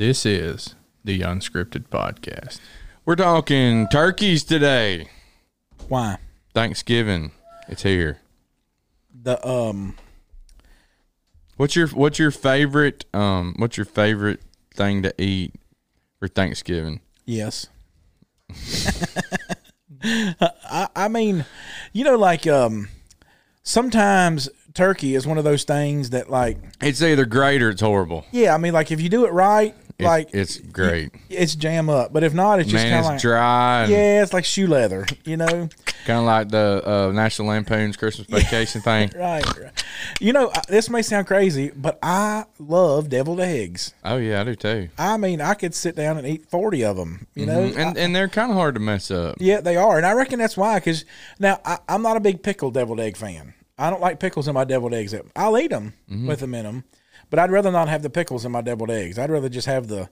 This is the Unscripted Podcast. We're talking turkeys today. Why? Thanksgiving. It's here. The um What's your what's your favorite um what's your favorite thing to eat for Thanksgiving? yes. I I mean, you know, like um sometimes turkey is one of those things that like It's either great or it's horrible. yeah, I mean like if you do it right, It- like it's great. it's jam up. But if not, it's just kind of like dry yeah, it's like shoe leather, you know. kind of like the uh, National Lampoon's Christmas Vacation thing. Right, right. You know, this may sound crazy, but I love deviled eggs. Oh yeah, I do too. I mean, I could sit down and eat 40 of them, you know? Mhm. And and they're kind of hard to mess up. Yeah, they are, and I reckon that's why. Because now I, I'm not a big pickled deviled egg fan. I don't like pickles in my deviled eggs. I'll eat them Mm-hmm. with them in them, but I'd rather not have the pickles in my deviled eggs. I'd rather just have the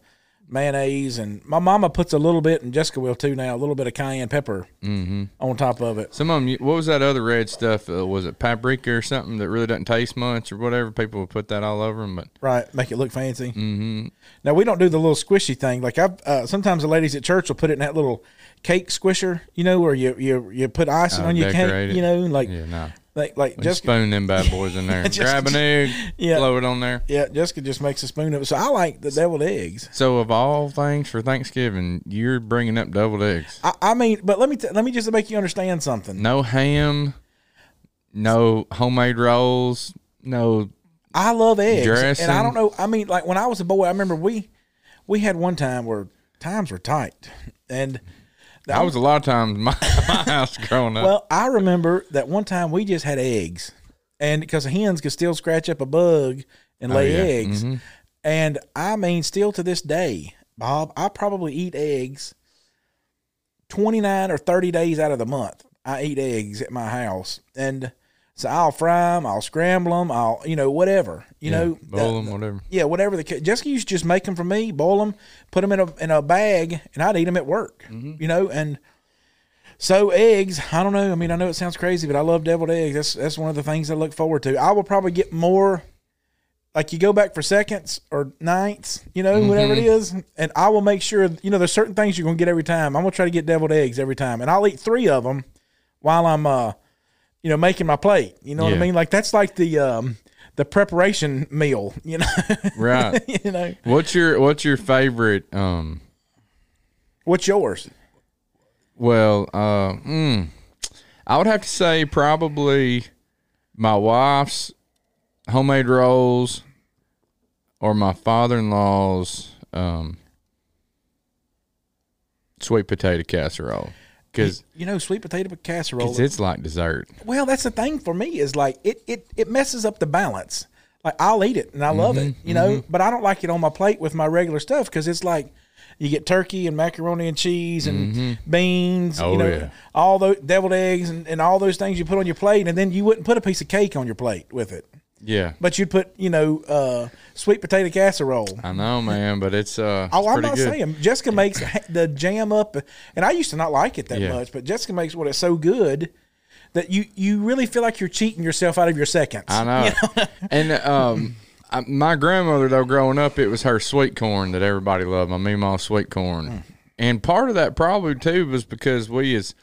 mayonnaise and my mama puts a little bit, and Jessica will too now, a little bit of cayenne pepper Mm-hmm. on top of it. Some of them. What was that other red stuff? Uh, was it paprika or something that really doesn't taste much or whatever? People would put that all over them, but Right, make it look fancy. Mm-hmm. Now we don't do the little squishy thing. Like I've uh, sometimes the ladies at church will put it in that little cake squisher, you know, where you you you put icing Oh, on your cake, it. you know, like yeah, no. Like like Just Jessica. spoon them bad boys in there. Just- Grab an egg, Yeah. blow it on there. Yeah, Jessica just makes a spoon of it. So I like the deviled eggs. So of all things for Thanksgiving, you're bringing up deviled eggs. I, I mean, but let me t- let me just make you understand something. No ham, no homemade rolls, no. I love eggs, Dressing. and I don't know. I mean, like when I was a boy, I remember we we had one time where times were tight, and I was a lot of times my, my house growing up. well, I remember that one time we just had eggs, and because hens could still scratch up a bug and oh, lay Oh, yeah. eggs, mm-hmm. and I mean, still to this day, Bob, I probably eat eggs twenty nine or thirty days out of the month. I eat eggs at my house, and so I'll fry them, I'll scramble them, I'll you know whatever you know boil the- them, whatever. yeah, whatever the ca- Jessica used to just make them for me, boil them, put them in a in a bag, and I'd eat them at work. Mm-hmm. You know, and so eggs. I don't know. I mean, I know it sounds crazy, but I love deviled eggs. That's that's one of the things I look forward to. I will probably get more. Like you go back for seconds or ninths, you know, whatever Mm-hmm. it is, and I will make sure. You know, there's certain things you're gonna get every time. I'm gonna try to get deviled eggs every time, and I'll eat three of them while I'm, uh, you know, making my plate. You know what I mean? Like that's like the um, the preparation meal. You know, Right. you know. What's your What's your favorite? Um. What's yours? Well, uh, mm, I would have to say probably my wife's homemade rolls or my father-in-law's um, sweet potato casserole because You know, sweet potato casserole. it's like dessert. well, that's the thing for me is like it it it messes up the balance. Like I'll eat it and I love Mm-hmm, it, you know, but I don't like it on my plate with my regular stuff because it's like you get turkey and macaroni and cheese and beans, Oh, you know, yeah. all those deviled eggs and, and all those things you put on your plate, and then you wouldn't put a piece of cake on your plate with it, Yeah, but you'd put you know uh, sweet potato casserole. I know, man, but it's uh, Oh, it's I'm not good. saying Jessica makes the jam up, and I used to not like it that Yeah. much, but Jessica makes what it's so good that you you really feel like you're cheating yourself out of your seconds. I know. and um, I, my grandmother, though, growing up, it was her sweet corn that everybody loved. My Meemaw sweet corn, and part of that probably too was because we as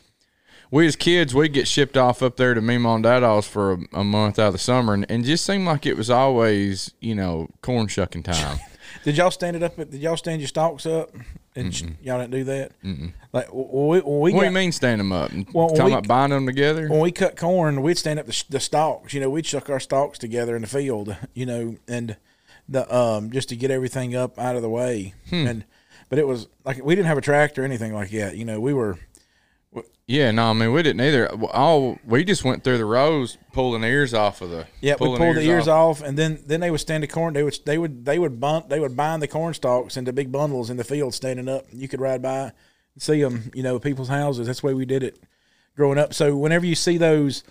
we as kids we'd get shipped off up there to Meemaw and Dadaw's for a, a month out of the summer, and, and just seemed like it was always you know corn shucking time. Did y'all stand it up? Did y'all stand your stalks up? And sh- y'all didn't do that. Like when we, when we what do you mean stand them up? Well, Talking we- about binding them together? when we cut corn, we'd stand up the, the stalks. You know, we'd chuck our stalks together in the field. You know, and the um just to get everything up out of the way. Hmm. And but it was like we didn't have a tractor or anything like that. You know, we were Yeah, no, I mean we didn't either. All we just went through the rows, pulling ears off of the. Yeah, we pulling pulled the ears off. and then then they would stand the corn. They would they would they would bunt they would bind the corn stalks into big bundles in the field, standing up. You could ride by, and see them. You know, people's houses. That's the way we did it growing up. So whenever you see those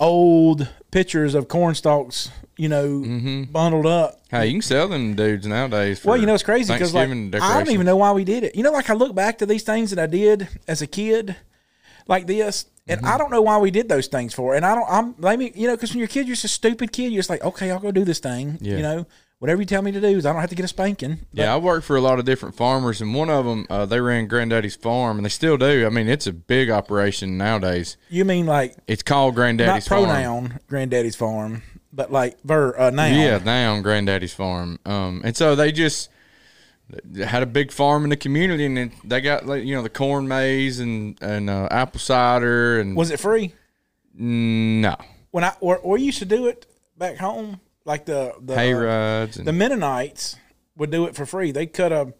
old pictures of corn stalks, you know, mm-hmm. bundled up. Hey, you can sell them dudes nowadays. For Well, you know, it's crazy because like I don't even know why we did it. You know, like I look back to these things that I did as a kid, like this, and Mm-hmm. I don't know why we did those things for. And I don't. I'm let me, you know, because when you're a kid, you're just a stupid kid. You're just like, okay, I'll go do this thing. Yeah. You know, whatever you tell me to do, is I don't have to get a spanking. But Yeah, I worked for a lot of different farmers, and one of them uh, they ran Granddaddy's farm, and they still do. I mean, it's a big operation nowadays. You mean like It's called not Granddaddy's farm. pronoun, granddaddy's farm, but like ver uh, noun. Yeah, now on Granddaddy's farm. Um, and so they just had a big farm in the community, and they got like you know the corn maze and and uh, apple cider and Was it free? no When I or, or you used to do it back home, like the the hay rides and the Mennonites would do it for free. They'd cut a,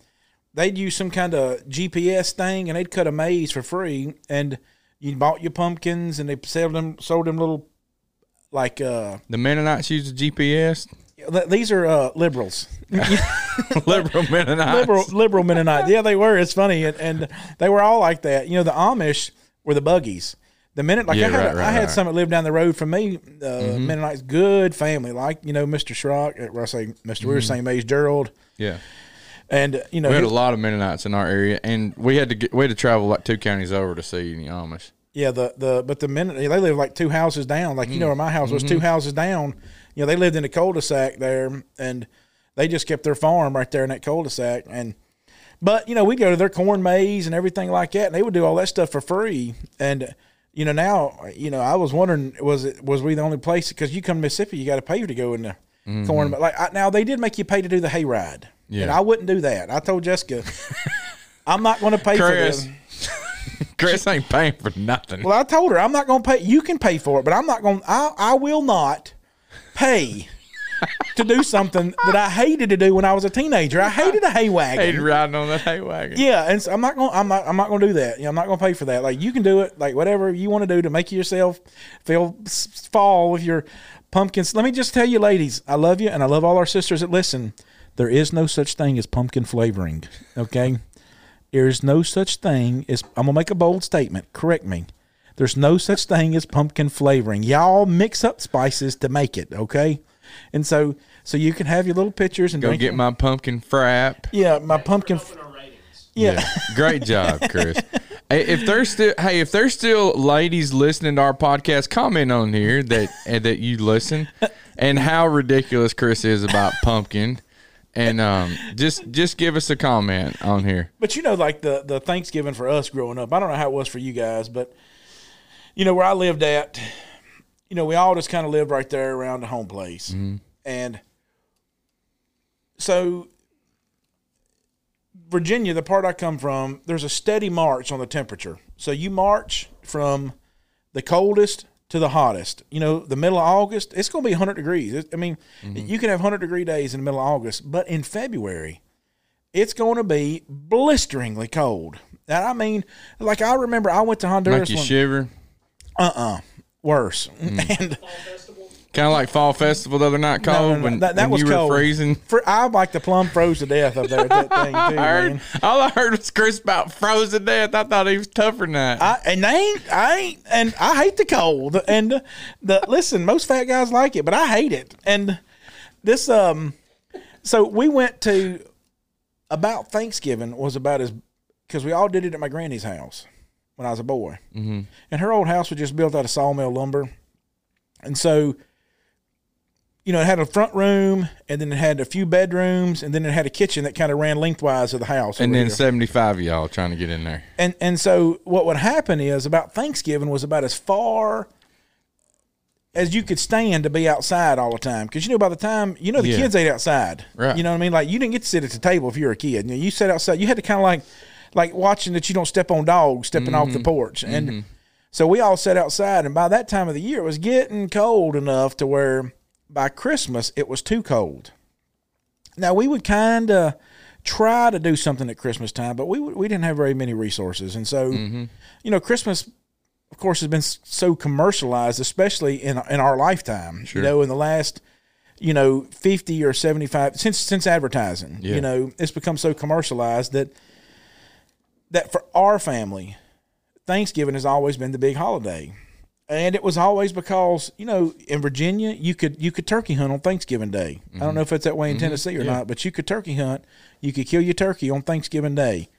they'd use some kind of GPS thing, and they'd cut a maze for free. And you bought your pumpkins, and they sold them, sold them little, like uh, the Mennonites use the GPS. Th- these are uh, liberals, Liberal Mennonites. liberal liberal Mennonites. Yeah, they were. It's funny, and, and they were all like that. You know, the Amish were the buggies. The minute, like Yeah, I had, right, right, I had right. some that lived down the road from me. Uh, Mennonites, good family, like you know, Mister Schrock. uh, Well, I say Mister, we were same age, Gerald, Yeah, and uh, you know, we had a lot of Mennonites in our area, and we had to get, we had to travel like two counties over to see the Amish. Yeah, the the but the minute they live like two houses down, like you know where my house was two houses down. You know they lived in a cul-de-sac there, and they just kept their farm right there in that cul-de-sac. And but you know we'd go to their corn maze and everything like that, and they would do all that stuff for free. And you know now you know I was wondering was it was we the only place because you come to Mississippi you got to pay to go in the mm-hmm. corn. But like I, now they did make you pay to do the hayride, and Yeah. I wouldn't do that. I told Jessica. I'm not going to pay Chris. for this. Chris ain't paying for nothing. Well, I told her I'm not going to pay. You can pay for it, but I'm not going. I I will not pay to do something that I hated to do when I was a teenager. I hated a hay wagon. Hated riding on that hay wagon. Yeah, and so I'm not going. I'm not. I'm not going to do that. You know, I'm not going to pay for that. Like you can do it. Like whatever you want to do to make yourself feel fall with your pumpkins. Let me just tell you, ladies, I love you, and I love all our sisters that listen. There is no such thing as pumpkin flavoring. Okay, there is no such thing as. I'm gonna make a bold statement. Correct me. There's no such thing as pumpkin flavoring. Y'all mix up spices to make it. Okay, and so so you can have your little pictures and Go drink get your- my pumpkin frap. yeah my pumpkin. f- Yeah. Great job, Chris. Hey, if there's still hey, if there's still ladies listening to our podcast, comment on here that uh, that you listen and how ridiculous Chris is about pumpkin. And um, just just give us a comment on here. But you know, like the the Thanksgiving for us growing up, I don't know how it was for you guys, but you know where I lived at, you know, we all just kind of lived right there around the home place, mm-hmm. and so Virginia, the part I come from, there's a steady march on the temperature. So you march from the coldest to the hottest. You know, the middle of August, it's going to be 100 degrees. It- I mean, mm-hmm. you can have 100 degree days in the middle of August, but in February, it's going to be blisteringly cold. And I mean, like I remember I went to Honduras Make you one, shiver. Worse, Mm. and Kind of like fall festival the other night cold no, no, when, that, that when was you cold. were freezing. For, I like the plum froze to death up there at that thing too, I heard, all I heard was Chris about froze to death. I thought he was tougher than that. I, and they ain't, I ain't, and I hate the cold. And the, the listen, most fat guys like it, but I hate it. And this, um, so we went to about Thanksgiving was about as because we all did it at my granny's house when I was a boy, mm-hmm. and her old house was just built out of sawmill lumber, and so. You know, it had a front room, and then it had a few bedrooms, and then it had a kitchen that kind of ran lengthwise of the house. and then here. 75 of y'all trying to get in there. and and so what would happen is about Thanksgiving was about as far as you could stand to be outside all the time because you know by the time you know the Yeah. kids ate outside Right. you know what I mean like you didn't get to sit at the table if you were a kid you, know, you sat outside you had to kind of like like watching that you don't step on dogs stepping off the mm-hmm. porch. And mm-hmm. so we all sat outside and by that time of the year it was getting cold enough to where by Christmas it was too cold. Now we would kind of try to do something at Christmas time, but we we didn't have very many resources, and so mm-hmm. you know Christmas, of course, has been so commercialized, especially in in our lifetime. You know, in the last you know fifty or seventy five since since advertising, Yeah. you know, it's become so commercialized that that for our family, Thanksgiving has always been the big holiday. And it was always because you know in Virginia you could you could turkey hunt on Thanksgiving Day. I don't mm-hmm. know if it's that way in mm-hmm. Tennessee or not, but you could turkey hunt. You could kill your turkey on Thanksgiving Day.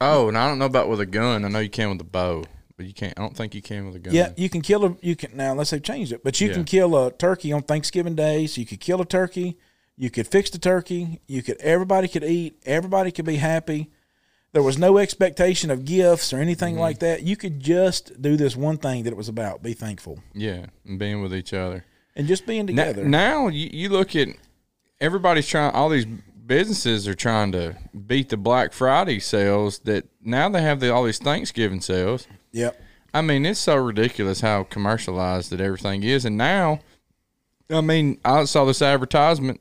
Oh, and I don't know about with a gun. I know you can with a bow, but you can't. I don't think you can with a gun. Yeah, you can kill a you can now unless they've changed it, but you Yeah. can kill a turkey on Thanksgiving Day. So you could kill a turkey, You could fix the turkey. You could everybody could eat. Everybody could be happy. There was no expectation of gifts or anything mm-hmm. like that. You could just do this one thing that it was about: be thankful Yeah, and being with each other. and just being Now, together. now you, you look at everybody's trying. All these businesses are trying to beat the Black Friday sales. That now they have the, all these Thanksgiving sales. yep. I mean, it's so ridiculous how commercialized that everything is. And now, I mean, I saw this advertisement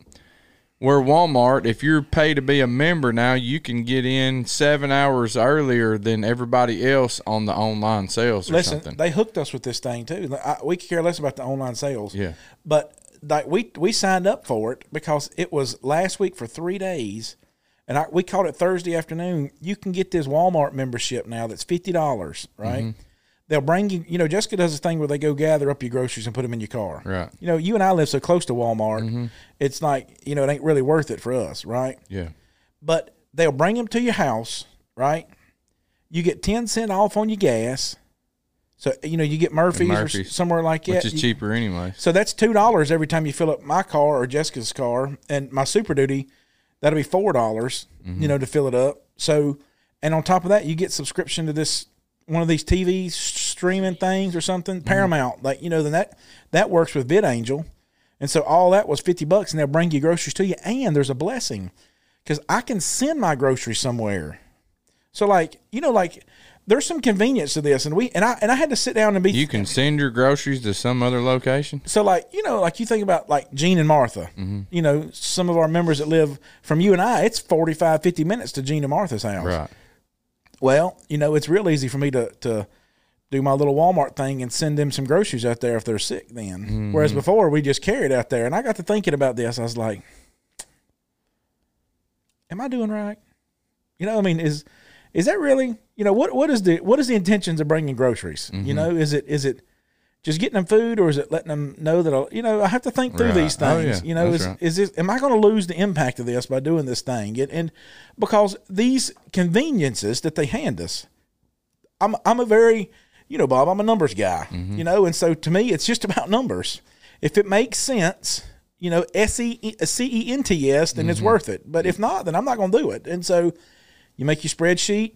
where Walmart, if you're paid to be a member now, you can get in seven hours earlier than everybody else on the online sales or Listen, something. they hooked us with this thing too. I, we could care less about the online sales. Yeah. But like we we signed up for it because it was last week for three days, and I, we called it Thursday afternoon. You can get this Walmart membership now. That's fifty dollars, right? Mm-hmm. They'll bring you. You know, Jessica does this thing where they go gather up your groceries and put them in your car. Right. You know, you and I live so close to Walmart. Mm-hmm. It's like you know, it ain't really worth it for us, right? yeah. but they'll bring them to your house, right? You get ten cent off on your gas, so you know you get Murphy's, or Murphy's, s- somewhere like that. Which is You- cheaper anyway. So that's two dollars every time you fill up my car or Jessica's car, and my Super Duty, that'll be four dollars. Mm-hmm. You know to fill it up. So, and on top of that, you get subscription to this one of these TV streaming things or something, mm-hmm. Paramount. Like you know, then that that works with VidAngel, and so all that was fifty bucks, and they'll bring you groceries to you. And there's a blessing because I can send my groceries somewhere. So like you know like. There's some convenience to this, and we and I and I had to sit down and be You can send your groceries to some other location. so like you know like you think about like gene and martha mm-hmm. you know some of our members that live from you and i it's 45 50 minutes to gene and martha's house Right. Well you know it's real easy for me to to do my little walmart thing and send them some groceries out there if they're sick then. Whereas mm-hmm. before we just carried out there. And i got to thinking about this. I was like am i doing right? You know i mean is is that really you know what what is the what is the intentions of bringing groceries? You mm-hmm. know is it is it just getting them food or is it letting them know that I'll, you know I have to think through Right. these Oh, things yeah. you know That's is right. is this am I going to lose the impact of this by doing this thing and, and because these conveniences that they hand us I'm I'm a very you know Bob I'm a numbers guy Mm-hmm. you know and so to me it's just about numbers if it makes sense you know S E C E N T S then it's Mm-hmm. worth it but if not then I'm not going to do it and so you make your spreadsheet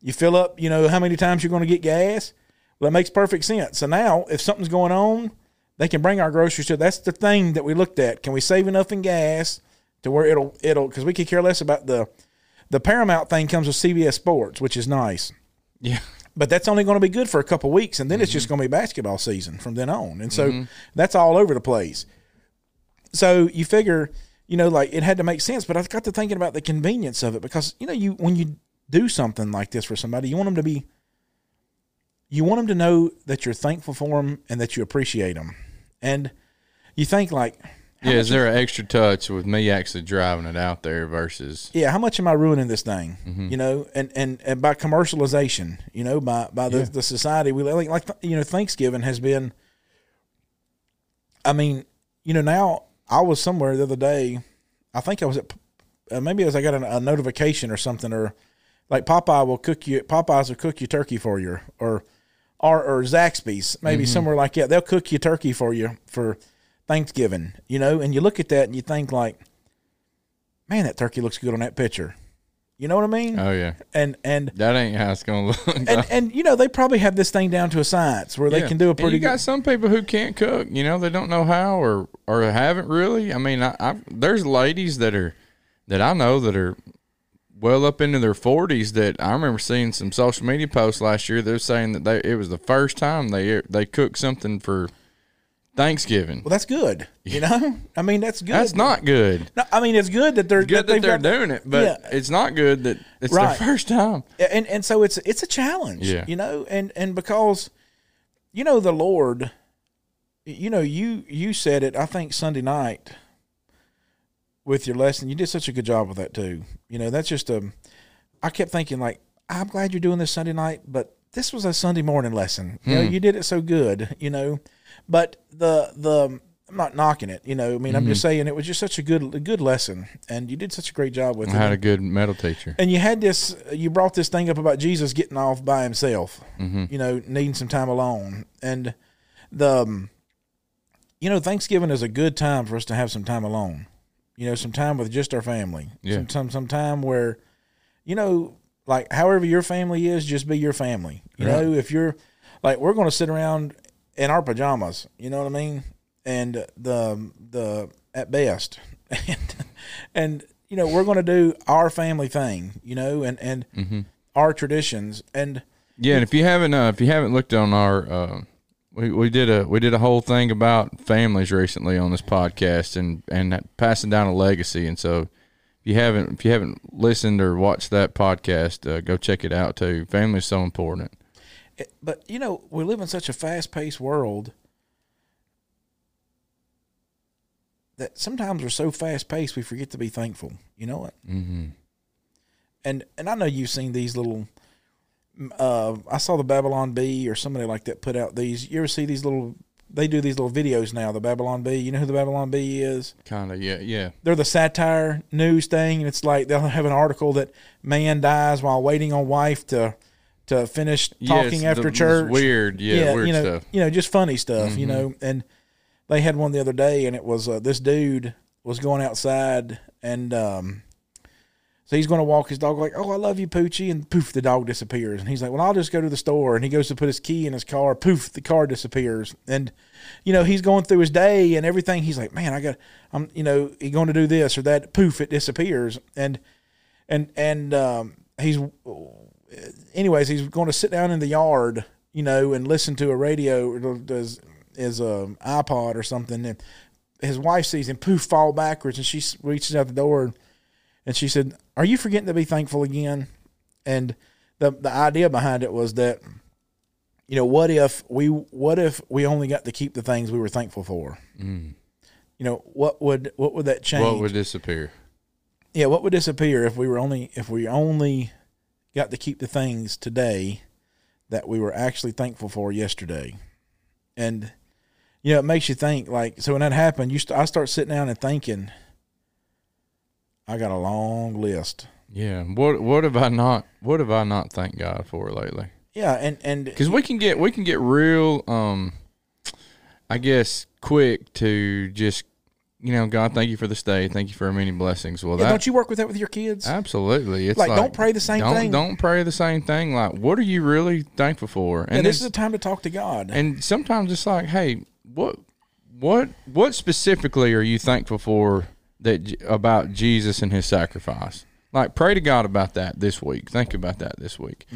you fill up, you know, how many times you're going to get gas. Well, that makes perfect sense. So now, if something's going on, they can bring our groceries to. That's the thing that we looked at. Can we save enough in gas to where it'll it'll because we could care less about the the Paramount thing comes with CBS Sports, which is nice, Yeah. but that's only going to be good for a couple weeks, and then it's just mm-hmm. going to be basketball season from then on, and so mm-hmm. that's all over the place. So you figure, you know, like it had to make sense, but I got to thinking about the convenience of it because you know, you when you do something like this for somebody, you want them to be, you want them to know that you're thankful for them and that you appreciate them, and you think like, Yeah. Is there an extra touch with me actually driving it out there versus? yeah, how much am I ruining this thing? You know, and, and and by commercialization, you know, by by the, the society we like, like you know, Thanksgiving has been. I mean, you know, now I was somewhere the other day. I think I was at uh, maybe it was I got a, a notification or something, or like Popeye will cook you. Popeyes will cook you turkey for you, or or or Zaxby's maybe mm-hmm. somewhere like that. They'll cook you turkey for you for Thanksgiving. You know, and you look at that and you think like, man, that turkey looks good on that picture. You know what I mean? Oh yeah. and and That ain't how it's gonna look. and, and you know they probably have this thing down to a science where they Yeah. can do a And pretty you good. got some people who can't cook. You know, they don't know how or or haven't really. I mean, I, I there's ladies that are that I know that are well up into their forties. That I remember seeing some social media posts last year. They're saying that they it was the first time they they cooked something for Thanksgiving. well, that's good. You know, I mean that's good. That's not good. No, I mean it's good that they're Good that they've they're got- doing it, but Yeah. it's not good that it's Right. their first time. and and so it's it's a challenge. Yeah. you know, and and because you know the Lord, you know you you said it. I think Sunday night with your lesson, you did such a good job with that too. You know, that's just a. I kept thinking like I'm glad you're doing this Sunday night, but this was a Sunday morning lesson. You know, hmm. you did it so good. You know, but the the. Um, I'm not knocking it, you know. I mean, I'm just mm-hmm. saying it was just such a good, a good lesson, and you did such a great job with I it. I had a good metal teacher. And you had this, you brought this thing up about Jesus getting off by himself, mm-hmm. you know, needing some time alone. And the, um, you know, Thanksgiving is a good time for us to have some time alone. You know, some time with just our family. Yeah. Some, some some time where, you know, like however your family is, just be your family. You Right. know, if you're like we're going to sit around in our pajamas. You know what I mean? And the the at best, and and you know we're going to do our family thing. You know, and and Mm-hmm. our traditions and. Yeah, and if you haven't uh, if you haven't looked on our uh, we, we did a we did a whole thing about families recently on this podcast and and passing down a legacy. And so if you haven't if you haven't listened or watched that podcast uh, go check it out too. Family's so important. But you know we live in such a fast-paced world that sometimes we're so fast-paced we forget to be thankful. You know what? Mm-hmm. and and i know you've seen these little uh, i saw the babylon bee or somebody like that put out these you ever see these little they do these little videos now the babylon bee you know who the babylon bee is kind of yeah yeah they're the satire news thing, and it's like they'll have an article that man dies while waiting on wife to to finish talking after the- church. weird yeah, weird you know, stuff you know, just funny stuff, you Mhm. know. And they had one the other day, and it was uh, this dude was going outside, and um, so he's going to walk his dog like, "Oh, I love you, Poochie," and poof, the dog disappears. And he's like, "Well, I'll just go to the store." And he goes to put his key in his car, poof, the car disappears. And you know, he's going through his day and everything. He's like, "Man, I got, I'm, you know, he going to do this or that." Poof, it disappears. And and and um, he's anyways he's going to sit down in the yard you know and listen to a radio or does is a ipod or something and his wife sees him poof fall backwards and she reaches out the door and she said are you forgetting to be thankful again and the the idea behind it was that you know what if we what if we only got to keep the things we were thankful for mm. you know what would what would that change what would disappear yeah, what would disappear if we were only if we only got to keep the things today that we were actually thankful for yesterday? And you know, it makes you think like so when that happened, you st- I start sitting down and thinking I got a long list. yeah what what have I not what have I not thanked God for lately Yeah, and and because we can get we can get real um i guess quick to just you know god thank you for this day thank you for many blessings well yeah, that don't you work with that with your kids? absolutely it's Like, like, don't pray the same don't, thing. don't pray the same thing like what are you really thankful for and and this is a time to talk to God. and sometimes it's like hey what what what specifically are you thankful for that about jesus and his sacrifice. Like pray to god about that this week. Think about that this week.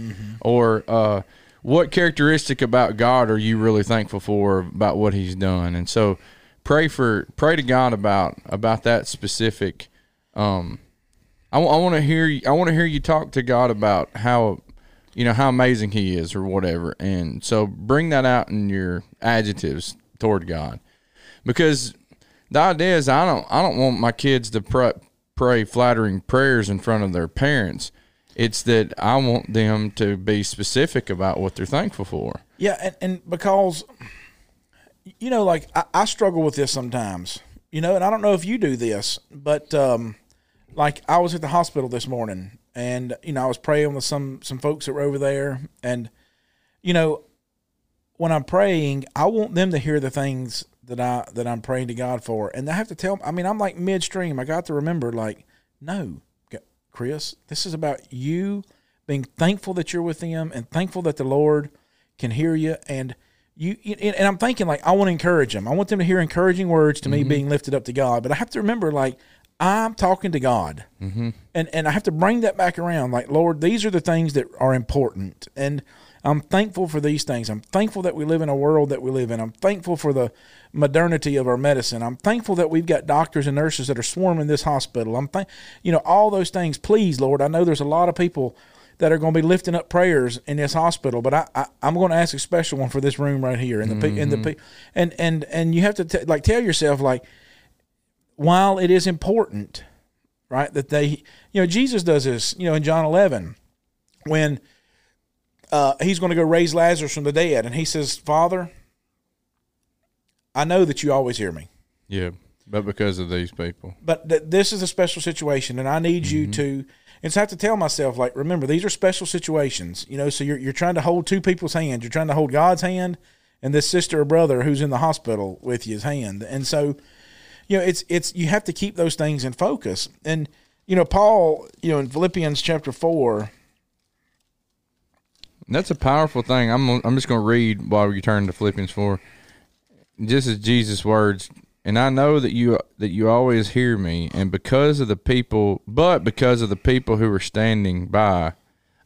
Or uh what characteristic about god are you really thankful for about what he's done? And so pray for pray to god about about that specific um i, want to hear i want to hear you talk to god about how you know how amazing he is or whatever. And so bring that out in your adjectives toward god. Because the idea is i don't i don't want my kids to pray, pray flattering prayers in front of their parents. It's that i want them to be specific about what they're thankful for. Yeah, and, and because you know, like I, I struggle with this sometimes, you know, and I don't know if you do this, but um, like I was at the hospital this morning, and you know, I was praying with some some folks that were over there, and you know, when I'm praying, I want them to hear the things that I that I'm praying to God for, and I have to tell. I mean, I'm like midstream. I got to remember, like, no, Chris, this is about you being thankful that you're with them and thankful that the Lord can hear you and you and I'm thinking like I want to encourage them. I want them to hear encouraging words to me being lifted up to God. But I have to remember like I'm talking to God, mm-hmm. and and I have to bring that back around. Like Lord, these are the things that are important, and I'm thankful for these things. I'm thankful that we live in a world that we live in. I'm thankful for the modernity of our medicine. I'm thankful that we've got doctors and nurses that are swarming this hospital. I'm thank you know all those things. Please, Lord, I know there's a lot of people that are going to be lifting up prayers in this hospital. But I, I I'm going to ask a special one for this room right here in the pe in the mm-hmm. and and and you have to t- like tell yourself like while it is important, right, that they you know Jesus does this you know in John 11 when uh, he's going to go raise Lazarus from the dead. And he says Father I know that you always hear me. Yeah but because of these people. But th- this is a special situation and i need you to and so i have to tell myself like remember these are special situations you know so you're, you're trying to hold two people's hands you're trying to hold god's hand and this sister or brother who's in the hospital with you's hand. And so you know, it's it's you have to keep those things in focus. And you know, Paul, you know, in Philippians chapter four, That's a powerful thing. I'm I'm just going to read while you turn to Philippians four. This is Jesus' words, and I know that you that you always hear me, and because of the people, but because of the people who are standing by,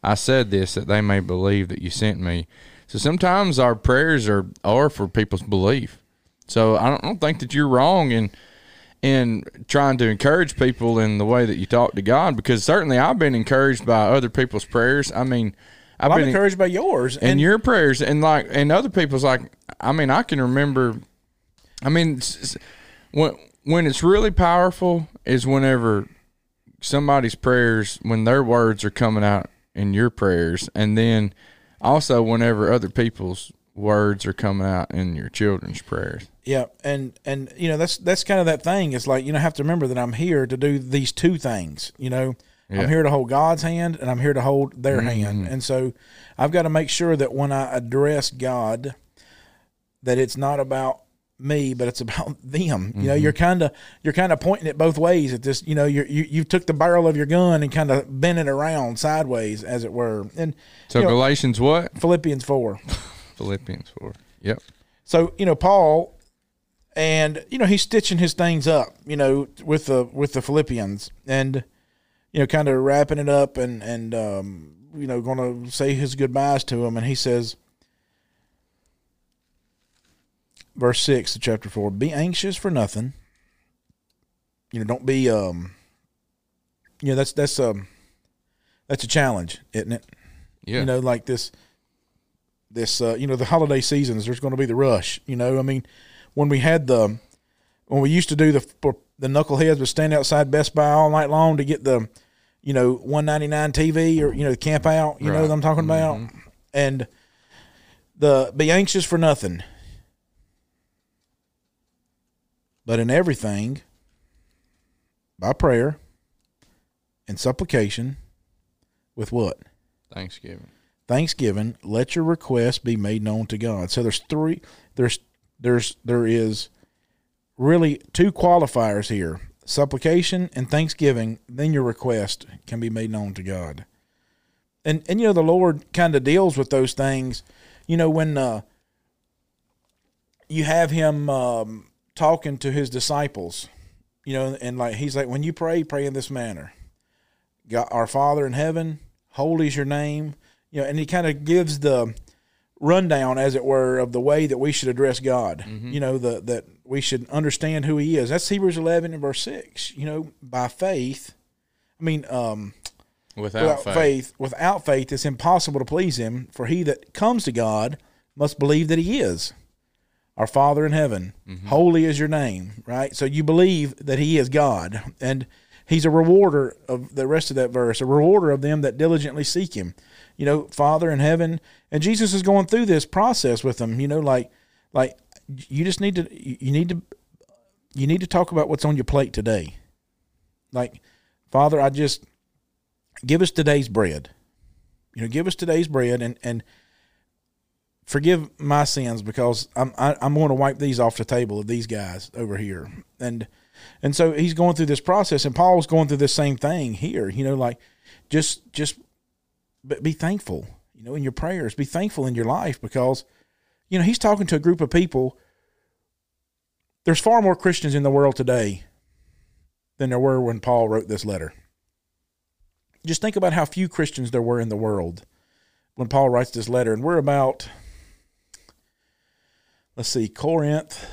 I said this that they may believe that you sent me. So sometimes our prayers are are for people's belief. So I don't, I don't think that you're wrong in in trying to encourage people in the way that you talk to God, because certainly I've been encouraged by other people's prayers. I mean. I've I'm been encouraged by yours. and your prayers and like and other people's like i mean i can remember i mean when when it's really powerful is whenever somebody's prayers when their words are coming out in your prayers and then also whenever other people's words are coming out in your children's prayers Yeah, and and you know that's that's kind of that thing. It's like you know have to remember that I'm here to do these two things. You know, Yeah. I'm here to hold God's hand and I'm here to hold their mm-hmm. hand, and so I've got to make sure that when I address God, that it's not about me, but it's about them. You know, you're mm-hmm. kind of you're kind of pointing it both ways at this. You know, you're, you you took the barrel of your gun and kind of bent it around sideways, as it were. And so you know, galatians what Philippians four. philippians 4 yep So you know Paul, and you know he's stitching his things up, you know, with the with the Philippians, and you know, kind of wrapping it up, and and um, you know, going to say his goodbyes to him, and he says, verse six of chapter four: Be anxious for nothing. You know, don't be um. You know that's that's um, that's a challenge, isn't it? yeah you know like this this uh, you know the holiday seasons there's going to be the rush you know i mean when we had the when we used to do the the knuckleheads would stand outside best buy all night long to get the you know 199 tv or you know camp out you know what i'm talking about? Mm-hmm. And the be anxious for nothing. But in everything by prayer and supplication with what? Thanksgiving. Thanksgiving let your request be made known to god. So there's three there's there's there is really two qualifiers here supplication and thanksgiving then your request can be made known to god. And and you know the lord kind of deals with those things. You know when uh you have him um talking to his disciples you know and like he's like when you pray pray in this manner. God our father in heaven holy is your name. You know and he kind of gives the rundown as it were of the way that we should address god. You know the that we should understand who he is. That's hebrews 11 and verse 6 you know by faith i mean um without, without faith. faith. without faith it's impossible to please him for he that comes to god must believe that he is. Our father in heaven holy is your name right? So you believe that he is god and he's a rewarder of the rest of that verse a rewarder of them that diligently seek him. You know father in heaven and jesus is going through this process with them you know like like you just need to you need to you need to talk about what's on your plate today like father i just give us today's bread. You know, give us today's bread and and forgive my sins because I'm I, I'm going to wipe these off the table of these guys over here. And and so he's going through this process, and Paul's going through the same thing here. You know, like just just be thankful. You know, in your prayers, be thankful in your life because you know he's talking to a group of people. There's far more Christians in the world today than there were when Paul wrote this letter just think about how few Christians there were in the world when Paul writes this letter. And we're about, let's see, Corinth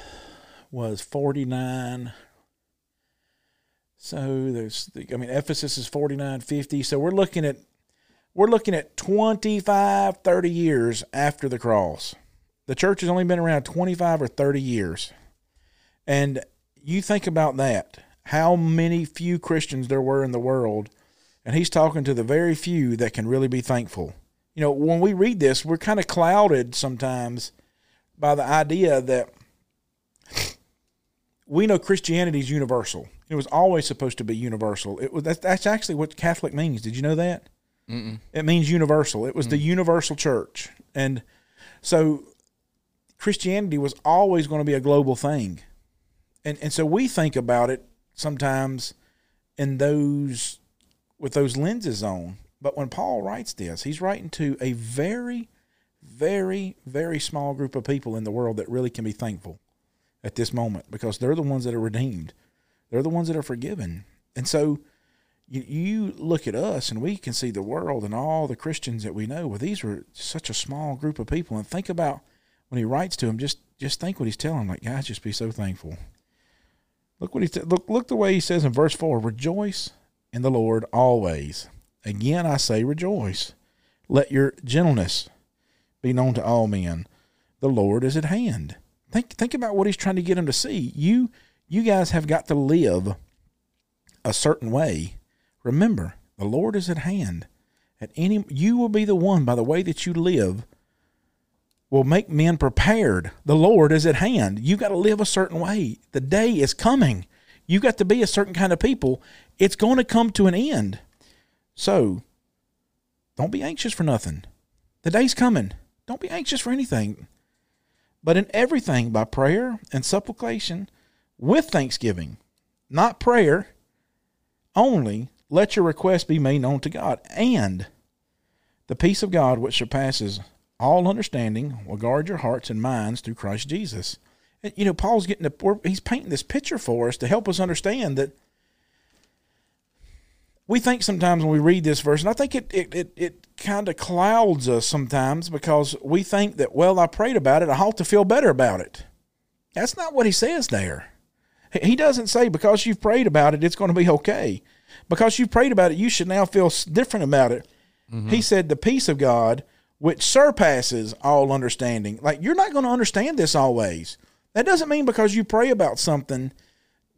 was 49. So there's, I mean, Ephesus is 49, 50. So we're looking at, we're looking at 25, 30 years after the cross. The church has only been around 25 or 30 years. And you think about that, how many few Christians there were in the world and he's talking to the very few that can really be thankful. You know, when we read this, we're kind of clouded sometimes by the idea that we know Christianity is universal. It was always supposed to be universal. It was that's, that's actually what Catholic means. Did you know that? Mm-mm. It means universal. It was the universal church, and so Christianity was always going to be a global thing. And and so we think about it sometimes in those with those lenses on. But when Paul writes this, he's writing to a very, very, very small group of people in the world that really can be thankful at this moment because they're the ones that are redeemed. They're the ones that are forgiven. And so you, you look at us and we can see the world and all the Christians that we know. Well, these were such a small group of people. And think about when he writes to him, just just think what he's telling them. Like, guys, just be so thankful. Look what he look look the way he says in verse four: Rejoice in the Lord always. Again, I say, rejoice. Let your gentleness be known to all men. The Lord is at hand. Think think about what he's trying to get them to see. You you guys have got to live a certain way. Remember, the Lord is at hand. At any you will be the one by the way that you live will make men prepared. The Lord is at hand. You got to live a certain way. The day is coming. You got to be a certain kind of people. It's going to come to an end. So, don't be anxious for nothing. The day's coming. Don't be anxious for anything. But in everything, by prayer and supplication, with thanksgiving, not prayer only, let your request be made known to God. And the peace of God, which surpasses all understanding, will guard your hearts and minds through Christ Jesus. And, you know, Paul's getting the, he's painting this picture for us to help us understand that we think sometimes when we read this verse, and I think it it, it, it kind of clouds us sometimes because we think that, well, I prayed about it, I ought to feel better about it. That's not what he says there. He doesn't say because you've prayed about it, it's going to be okay. Because you've prayed about it, you should now feel different about it. Mm-hmm. He said, the peace of God, which surpasses all understanding. Like, you're not going to understand this always. That doesn't mean because you pray about something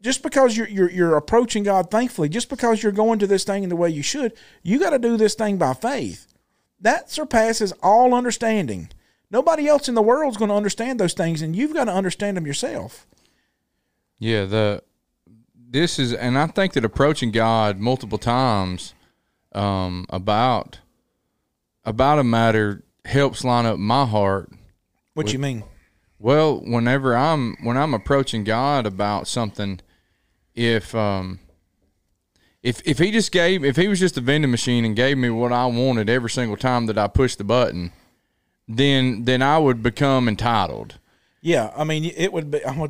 just because you're, you're, you're approaching God thankfully, just because you're going to this thing in the way you should, you got to do this thing by faith. That surpasses all understanding. Nobody else in the world is going to understand those things, and you've got to understand them yourself. Yeah, the this is, and I think that approaching God multiple times um, about about a matter helps line up my heart. What with, you mean? Well, whenever I'm when I'm approaching God about something, if um if if he just gave if he was just a vending machine and gave me what I wanted every single time that I pushed the button, then then I would become entitled. Yeah, I mean, it would be. Uh,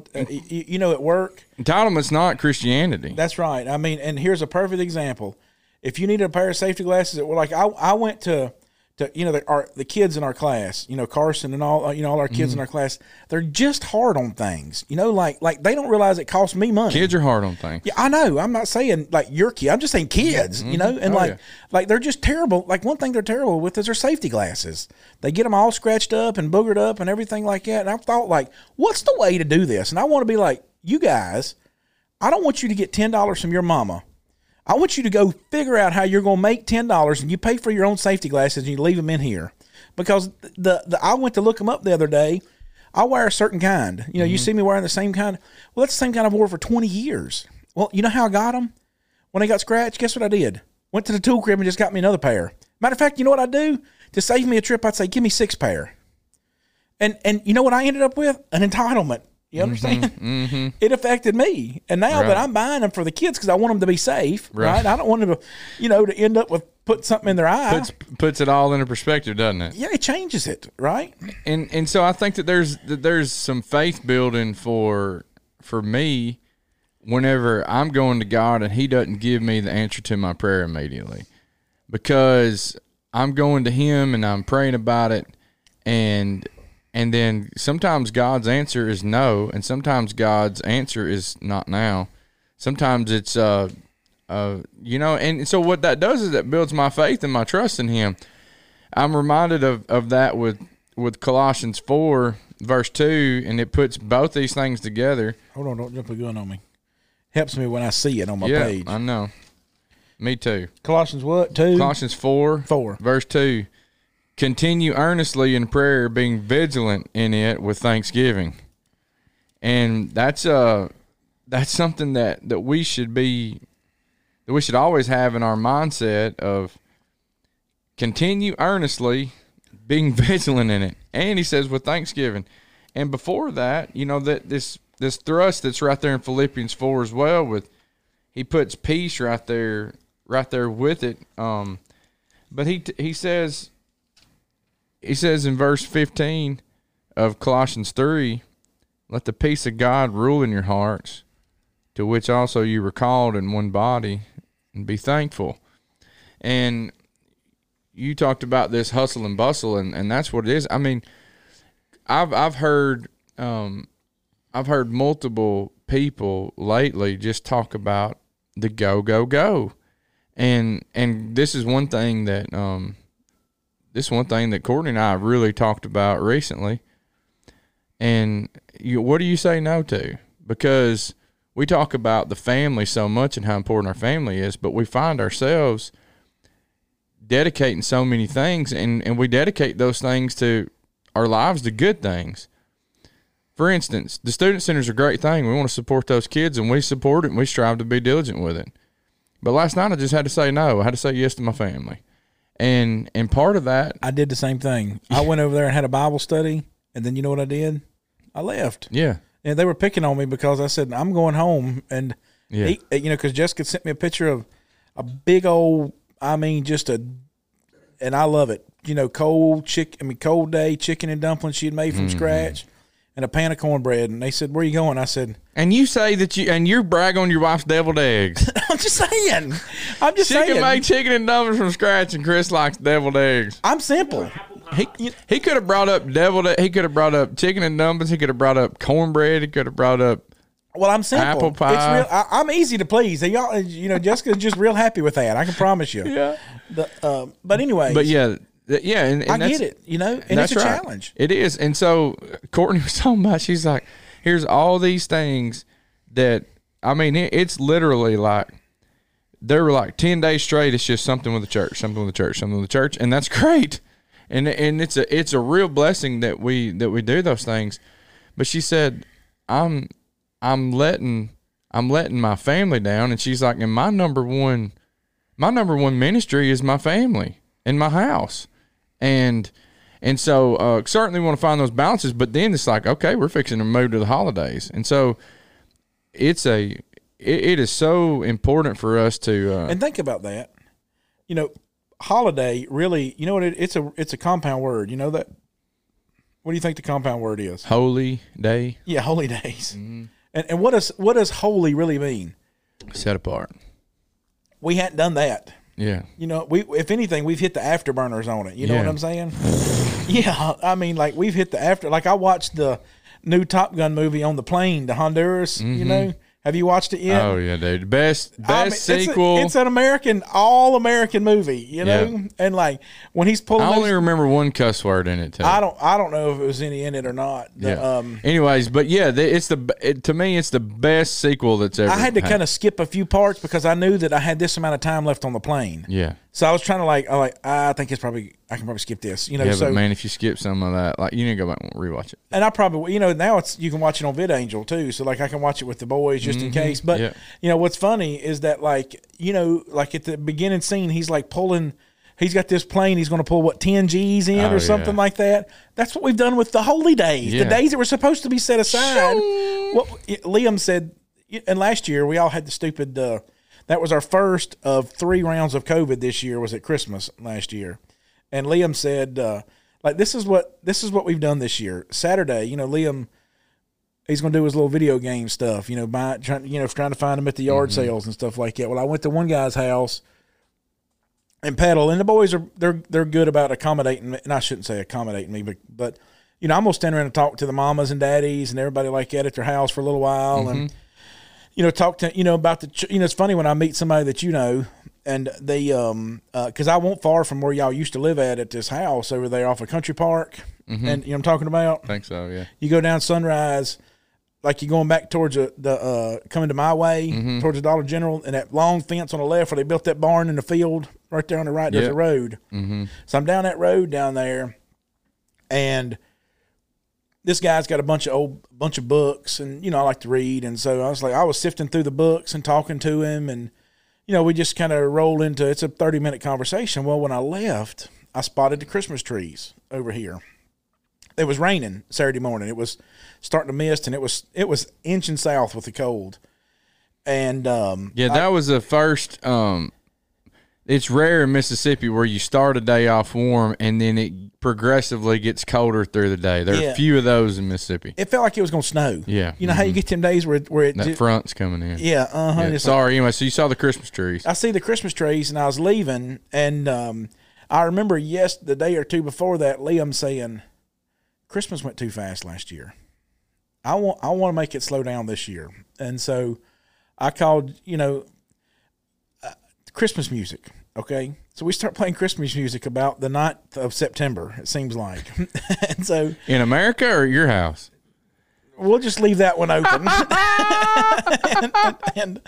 you know, at work, entitlement's not Christianity. That's right. I mean, and here's a perfect example. If you need a pair of safety glasses, it, were like I, I went to to you know the, our the kids in our class you know carson and all you know all our kids mm-hmm. in our class they're just hard on things you know like like they don't realize it costs me money kids are hard on things yeah i know i'm not saying like your kid i'm just saying kids mm-hmm. you know and oh, like yeah. like they're just terrible like one thing they're terrible with is their safety glasses they get them all scratched up and boogered up and everything like that and i thought like what's the way to do this and i want to be like you guys i don't want you to get $10 from your mama I want you to go figure out how you're going to make ten dollars, and you pay for your own safety glasses, and you leave them in here because the, the I went to look them up the other day. I wear a certain kind. You know, mm-hmm. you see me wearing the same kind. Well, that's the same kind I've worn for twenty years. Well, you know how I got them? When I got scratched, guess what I did? Went to the tool crib and just got me another pair. Matter of fact, you know what I do to save me a trip? I'd say, give me six pair. And and you know what I ended up with? An entitlement. You understand? Mm-hmm, mm-hmm. It affected me, and now right. that I'm buying them for the kids because I want them to be safe, right. right. I don't want them to, you know, to end up with put something in their eye. Puts puts it all into perspective, doesn't it? Yeah, it changes it, right? And and so I think that there's that there's some faith building for for me whenever I'm going to God and He doesn't give me the answer to my prayer immediately, because I'm going to Him and I'm praying about it, and and then sometimes God's answer is no, and sometimes God's answer is not now. Sometimes it's uh uh you know, and so what that does is that builds my faith and my trust in him. I'm reminded of, of that with with Colossians four verse two, and it puts both these things together. Hold on, don't jump a gun on me. Helps me when I see it on my yeah, page. I know. Me too. Colossians what? Two? Colossians four. Four. Verse two. Continue earnestly in prayer, being vigilant in it with thanksgiving. And that's uh that's something that, that we should be that we should always have in our mindset of continue earnestly being vigilant in it. And he says with thanksgiving. and before that, you know that this this thrust that's right there in Philippians four as well. With he puts peace right there, right there with it. Um, but he he says he says in verse fifteen of Colossians three, let the peace of God rule in your hearts, to which also you were called in one body, and be thankful. And you talked about this hustle and bustle, and, and that's what it is. I mean, I've I've heard um, I've heard multiple people lately just talk about the go go go, and and this is one thing that um, this one thing that Courtney and I really talked about recently. And you, what do you say no to? Because we talk about the family so much and how important our family is, but we find ourselves dedicating so many things and, and we dedicate those things to our lives to good things. For instance, the student center is a great thing. We want to support those kids and we support it and we strive to be diligent with it. But last night I just had to say no. I had to say yes to my family. And and part of that I did the same thing. I went over there and had a Bible study, and then you know what I did? I left. Yeah. And they were picking on me because I said I'm going home, and Yeah. he- you know, because Jessica sent me a picture of a big old, I mean, just a, and I love it. You know, cold chick, I mean, cold day chicken and dumplings she had made from Mm-hmm. scratch, and a pan of cornbread. And they said, "Where you going?" I said, And you say that you and you brag on your wife's deviled eggs. "I'm just saying, I'm just saying. she can make chicken and dumplings from scratch, and Chris likes deviled eggs. I'm simple." He he could have brought up deviled. He could have brought up chicken and dumplings. He could have brought up cornbread. He could have brought up. Well, I'm simple. Apple pie. It's real. I, I'm easy to please. And y'all, you know, Jessica's just real happy with that. I can promise you. Yeah. The, uh, but anyway, But yeah, yeah, and, and I get it. You know, and it's a right. challenge. It is, and so Courtney was talking about. She's like, "Here's all these things that I mean. It, it's literally like there were like ten days straight. It's just something with the church, something with the church, something with the church, and that's great. And and it's a it's a real blessing that we that we do those things. But she said, "I'm I'm letting I'm letting my family down," and she's like, "And my number one." my number one ministry is my family and my house and and so uh, certainly want to find those balances but then it's like okay we're fixing to move to the holidays and so it's a it, it is so important for us to uh, And think about that. You know, holiday really. You know what? It, it's a it's a compound word. You know that. What do you think the compound word is? holy day Yeah, holy days. Mm-hmm. And and what does what does holy really mean? set apart We hadn't done that. Yeah You know, we if anything, we've hit the afterburners on it. You know what I'm saying? yeah, I mean, like we've hit the after. Like I watched the new Top Gun movie on the plane to Honduras. You mm-hmm. know, have you watched it yet? Oh yeah dude best best I mean, it's a- sequel It's, an American, all American movie. You know, Yeah. and like when he's pulling, I only those, remember one cuss word in it too I don't, I don't know if it was any in it or not. The, yeah. Um, Anyways, but yeah, the, it's the it, to me it's the best sequel that's ever. I had to kind of skip a few parts because I knew that I had this amount of time left on the plane. yeah. So I was trying to like, I like, I think it's probably I can probably skip this. You know, Yeah, so but man, if you skip some of that, like you need to go back and rewatch it. and I probably you know now it's you can watch it on VidAngel too, so like I can watch it with the boys just in case. But Mm-hmm. Yeah. you know what's funny is that like you know like at the beginning scene he's like pulling. He's got this plane. He's going to pull what ten G's in Oh, or something yeah. like that. That's what we've done with the holy days, Yeah. the days that were supposed to be set aside. What Liam said, and last year we all had the stupid. Uh, that was our first of three rounds of COVID this year. Was at Christmas last year, and Liam said, uh, like this is what this is what we've done this year. Saturday, you know, Liam, he's going to do his little video game stuff. You know, buy trying, you know, trying to find them at the yard sales and stuff like that. Well, I went to one guy's house and pedal, and the boys are they're they're good about accommodating me, and I shouldn't say accommodating me, but but you know, I'm gonna stand around and talk to the mamas and daddies and everybody like that at their house for a little while and you know, talk to you know about the you know it's funny when I meet somebody that you know and they um because I won't far from where y'all used to live at at this house over there off of Country Park and you know what I'm talking about. I think so. Yeah. You go down Sunrise, like you're going back towards the, the uh coming to my way Mm-hmm. towards the Dollar General and that long fence on the left where they built that barn in the field right there on the right. There's Yep. a road. Mm-hmm. So I'm down that road down there, and this guy's got a bunch of old bunch of books and you know I like to read and so I was like I was sifting through the books and talking to him and you know we just kind of rolled into it's a 30 minute conversation well when I left I spotted the Christmas trees over here it was raining Saturday morning. It was starting to mist, and it was it was inching south with the cold. And um, Yeah, that was the first. Um, it's rare in Mississippi where you start a day off warm and then it progressively gets colder through the day. There are Yeah. a few of those in Mississippi. it felt like it was going to snow. Yeah. you know how you get them days where it- where it That ju- front's coming in. yeah uh huh. Yeah, sorry. Anyway, so you saw the Christmas trees. I see the Christmas trees, and I was leaving, and um, I remember yes, the day or two before that, Liam saying, "Christmas went too fast last year. I want I want to make it slow down this year." And so, I called you know, uh, Christmas music. Okay, so we start playing Christmas music about the 9th of September. It seems like, and so In America or your house? we'll just leave that one open. and, and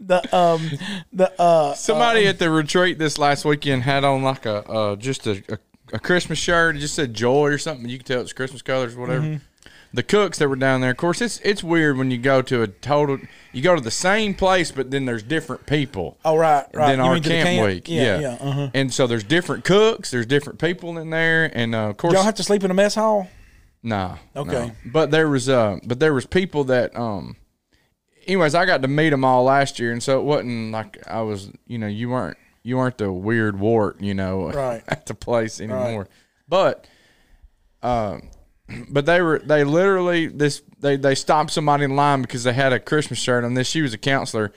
the um the uh Somebody at the retreat this last weekend had on like a uh, just a, a, a Christmas shirt. It just said joy or something. You can tell it's Christmas colors, whatever. Mm-hmm. The cooks that were down there, of course, it's it's weird when you go to a total. You go to the same place, but then there's different people. Oh right, right. You our to camp, week, Yeah, yeah. yeah. uh-huh. And so there's different cooks, there's different people in there, and uh, of course, Y'all have to sleep in a mess hall. Nah. Okay. no. But there was uh but there was people that um anyways, I got to meet them all last year and so it wasn't like I was, you know, you weren't you weren't the weird wart, you know, Right. at the place anymore. But um but they were they literally this they they stopped somebody in line because they had a Christmas shirt on this. She was a counselor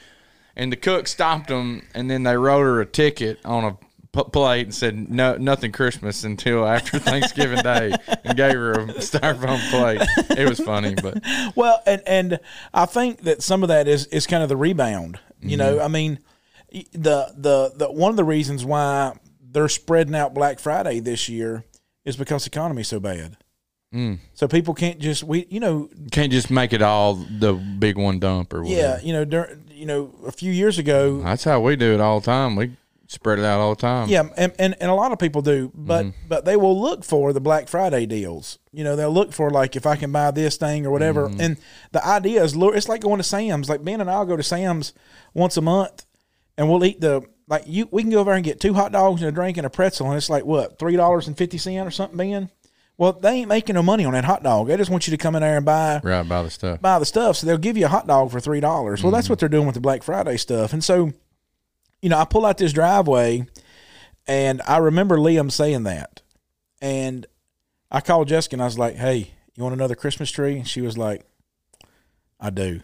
and the cook stopped them and then they wrote her a ticket on a p- plate and said no nothing Christmas until after Thanksgiving Day and gave her a styrofoam plate. It was funny, but Well, and and I think that some of that is is kind of the rebound. You know, mm-hmm. I mean, the the the one of the reasons why they're spreading out Black Friday this year is because the economy's so bad. So people can't just we you know can't just make it all the big one dump or whatever. yeah you know dur- you know a few years ago That's how we do it all the time. We spread it out all the time. Yeah, and, and, and a lot of people do, but Mm-hmm. but they will look for the Black Friday deals. You know, they'll look for like if I can buy this thing or whatever. Mm-hmm. And the idea is, it's like going to Sam's. Like Ben and I'll go to Sam's once a month, and we'll eat the like you. We can go over there and get two hot dogs and a drink and a pretzel, and it's like what three dollars and fifty cent or something, Ben. Well, they ain't making no money on that hot dog. They just want you to come in there and buy Right by the stuff. buy the stuff. So they'll give you a hot dog for three dollars. Well, mm-hmm. that's what they're doing with the Black Friday stuff. And so, you know, I pull out this driveway, and I remember Liam saying that, and I called Jessica and I was like, "Hey, you want another Christmas tree?" And she was like, "I do."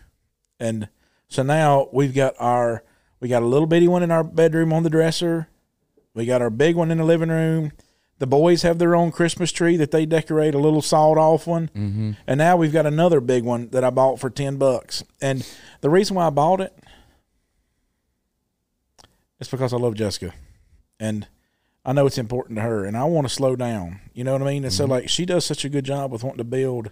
And so now we've got our we got a little bitty one in our bedroom on the dresser. We got our big one in the living room. The boys have their own Christmas tree that they decorate, a little sawed off one. Mm-hmm. And now we've got another big one that I bought for 10 bucks. And the reason why I bought it is because I love Jessica. And I know it's important to her. And I want to slow down. You know what I mean? And so, like, she does such a good job with wanting to build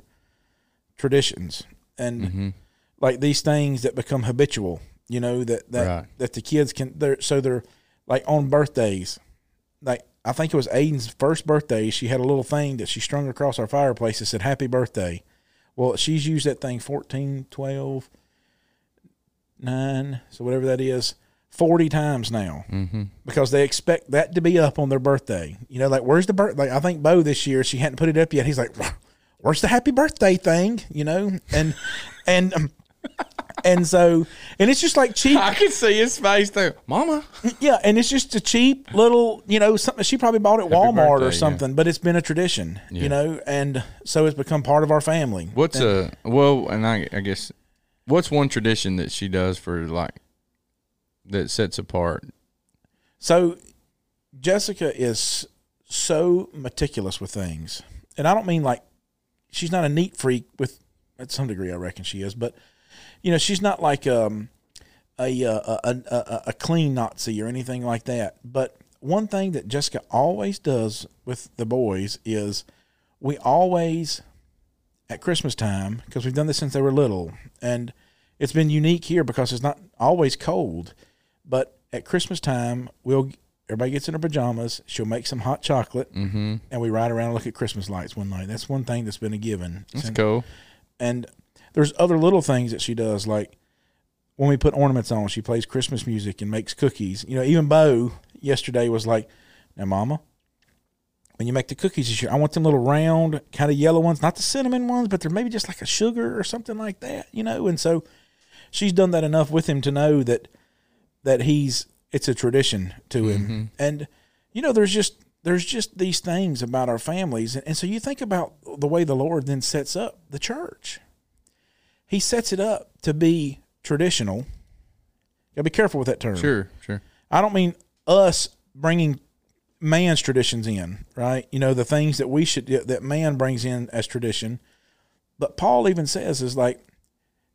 traditions and like these things that become habitual, you know, that, that, Right. that the kids can, they're, so they're like on birthdays like I think it was Aiden's first birthday, she had a little thing that she strung across our fireplace that said happy birthday. Well, she's used that thing 14, 12, 9, so whatever that is, 40 times now mm-hmm. because they expect that to be up on their birthday. You know, like, where's the birthday? Like, I think Bo this year, she hadn't put it up yet. He's like, where's the happy birthday thing? You know, and, and, um, and so, and it's just like cheap. I can see his face too. Mama. Yeah, and it's just a cheap little, you know, something she probably bought at Walmart birthday, or yeah. something, but it's been a tradition, Yeah. you know, and so it's become part of our family. What's a well and I I guess what's one tradition that she does for like that sets apart? So Jessica is so meticulous with things, and I don't mean like she's not a neat freak with at some degree, I reckon she is, but you know, she's not like um a uh, a, a, a, a clean Nazi or anything like that. But one thing that Jessica always does with the boys is we always at Christmas time because we've done this since they were little, and it's been unique here because it's not always cold. But at Christmas time, we'll everybody gets in their pajamas. She'll make some hot chocolate, Mm-hmm. and we ride around and look at Christmas lights one night. That's one thing that's been a given. That's Since- cool. and there's other little things that she does, like when we put ornaments on, she plays Christmas music and makes cookies. You know, even Bo yesterday was like, "Now, Mama, when you make the cookies this year, I want them little round, kind of yellow ones, not the cinnamon ones, but they're maybe just like a sugar or something like that, you know. And so she's done that enough with him to know that that he's it's a tradition to him. Mm-hmm. And you know, there's just there's just these things about our families, and, and so you think about the way the Lord then sets up the church. He sets it up to be traditional. Gotta be careful with that term. Sure, sure. I don't mean us bringing man's traditions in, right? You know, the things that we should that man brings in as tradition. But Paul even says is like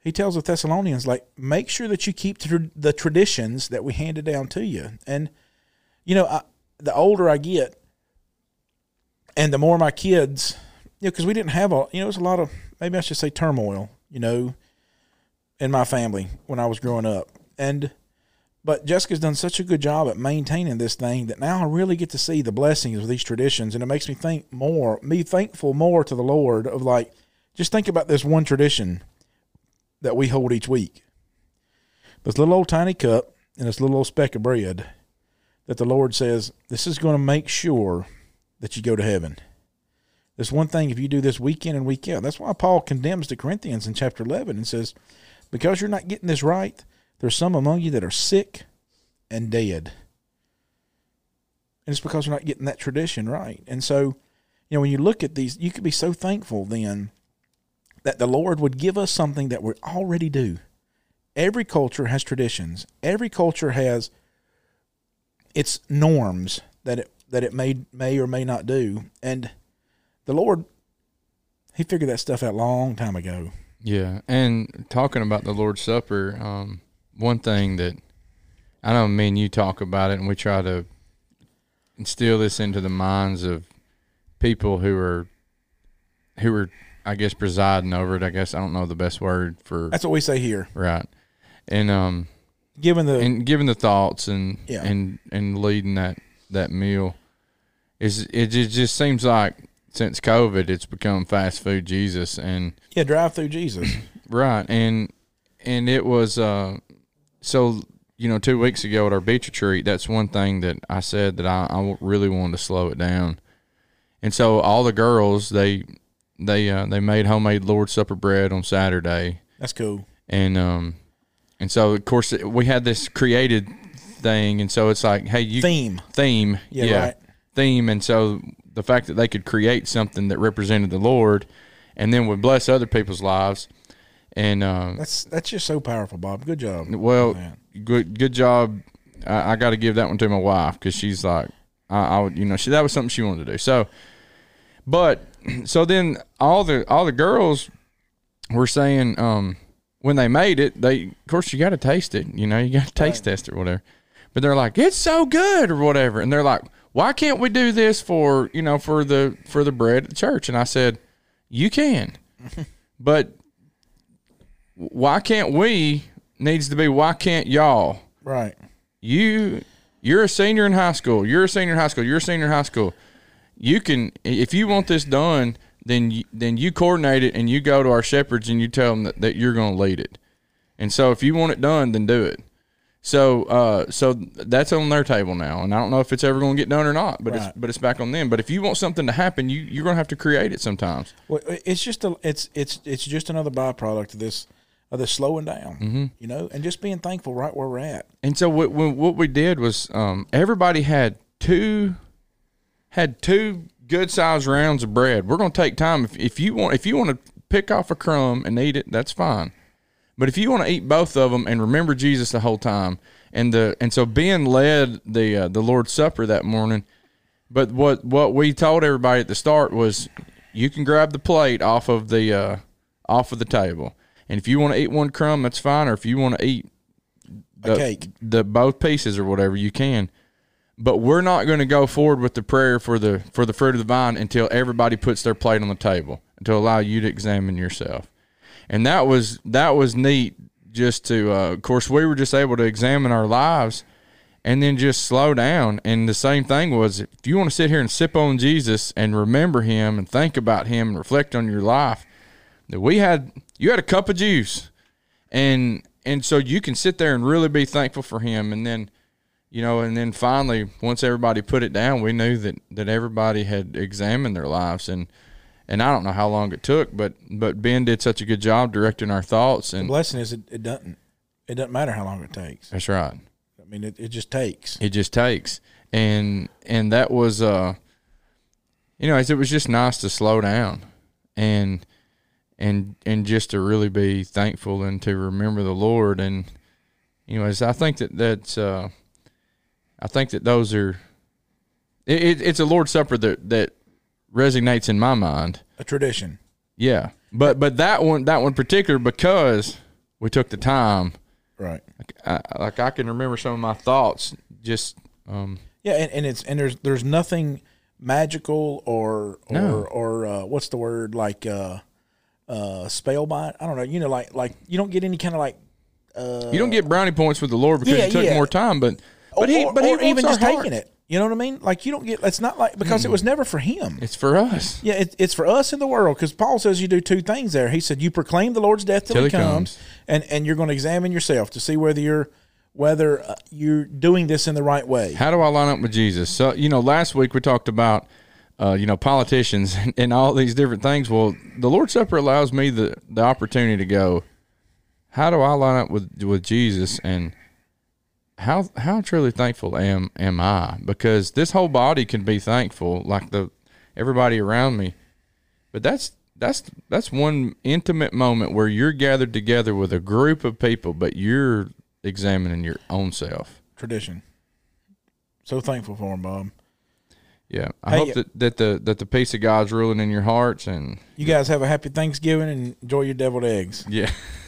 he tells the Thessalonians like make sure that you keep the, traditions that we handed down to you. And you know, I, the older I get, and the more my kids, you know, because we didn't have a, you know, it was a lot of maybe I should say turmoil, you know, in my family when I was growing up, and but Jessica's done such a good job at maintaining this thing that now I really get to see the blessings of these traditions, and it makes me think more, me thankful more to the Lord of like, just think about this one tradition that we hold each week. This little old tiny cup and this little old speck of bread that the Lord says, this is going to make sure that you go to heaven. This one thing, if you do this week in and week out, that's why Paul condemns the Corinthians in chapter 11 and says, because you're not getting this right, there's some among you that are sick and dead. And it's because we're not getting that tradition right. And so, you know, when you look at these, you could be so thankful then that the Lord would give us something that we already do. Every culture has traditions. Every culture has its norms that it that it may may or may not do. And the Lord he figured that stuff out a long time ago. Yeah, and talking about the Lord's Supper, um, one thing that I know me and you talk about it, and we try to instill this into the minds of people who are who are, I guess, presiding over it. I guess I don't know the best word for That's what we say here. right, and um, Given the and giving the thoughts and Yeah. and and leading that that meal is it just seems like since COVID, it's become fast food Jesus and. yeah, drive through Jesus. Right, and and it was uh, so you know two weeks ago at our beach retreat. That's one thing that I said that I, I really wanted to slow it down, and so all the girls they they uh, they made homemade Lord's Supper bread on Saturday, That's cool. and um and so of course we had this created thing, and so it's like hey you Theme. theme Yeah, right. theme, and so the fact that they could create something that represented the Lord, and then would bless other people's lives, and um, That's that's just so powerful, Bob. Good job. well, good good job. I, I got to give that one to my wife because she's like, I, I would, you know, she that was something she wanted to do. So, but so then all the all the girls were saying, um, when they made it, they of course you got to taste it. You know, you got to taste test it, or whatever. But they're like, it's so good, or whatever, and they're like, why can't we do this for you know for the for the bread at the church? And I said, you can, but why can't we needs to be why can't y'all? Right. you you're a senior in high school. You're a senior in high school. You're a senior in high school. You can if you want this done then you, then you coordinate it and you go to our shepherds and you tell them that, that you're going to lead it. And so if you want it done then do it so uh so that's on their table now and i don't know if it's ever going to get done or not but it's but it's back on them but if you want something to happen you you're going to have to create it sometimes Well, it's just a it's it's it's just another byproduct of this of this slowing down. Mm-hmm. You know, and just being thankful right where we're at. And so what what what we did was um, everybody had two had two good sized rounds of bread. We're going to take time if, if you want if you want to pick off a crumb and eat it, that's fine. But if you want to eat both of them and remember Jesus the whole time, and the and so Ben led the uh, the Lord's Supper that morning. But what what we told everybody at the start was, you can grab the plate off of the uh, off of the table, and if you want to eat one crumb, that's fine. Or if you want to eat the, cake. the both pieces or whatever you can. But we're not going to go forward with the prayer for the for the fruit of the vine until everybody puts their plate on the table to allow you to examine yourself. And that was that was neat. Just to, uh, of course, we were just able to examine our lives and then just slow down. And the same thing was, if you want to sit here and sip on Jesus and remember Him and think about Him and reflect on your life, that we had you had a cup of juice, and and so you can sit there and really be thankful for Him, and then you know, and then finally, once everybody put it down, we knew that that everybody had examined their lives, and and I don't know how long it took, but but Ben did such a good job directing our thoughts, And The blessing is it, it doesn't it doesn't matter how long it takes. that's right. I mean, it, it just takes. It just takes, and and that was, uh, you know, it was just nice to slow down, and and and just to really be thankful and to remember the Lord, and you anyways, I think that that's, uh, I think that those are, it, it, it's a Lord's Supper that that resonates in my mind. A tradition. Yeah, but but that one that one particular because we took the time. Right. I, like I can remember some of my thoughts. Just um, Yeah, and, and it's and there's there's nothing magical or or No. or uh, what's the word like uh uh spellbind. I don't know. You know, like like you don't get any kind of like uh you don't get brownie points with the Lord because Yeah, you took yeah. more time, but but he or, but he or even just our taking it. You know what I mean? Like you don't get. It's not like because it was never for him. It's for us. Yeah, it, it's for us in the world because Paul says you do two things there. He said you proclaim the Lord's death till, Till he he comes, comes. and and you're going to examine yourself to see whether you're whether uh, you're doing this in the right way. How do I line up with Jesus? So you know, last week we talked about uh, you know politicians and, and all these different things. Well, the Lord's Supper allows me the the opportunity to go. How do I line up with with Jesus and how how truly thankful am am I? Because this whole body can be thankful, like the everybody around me, but that's that's that's one intimate moment where you're gathered together with a group of people, but you're examining your own self. Tradition. So thankful for him, Bob. Yeah, I Hey, hope that, that the that the peace of God's ruling in your hearts, and You guys have a happy Thanksgiving and enjoy your deviled eggs. yeah,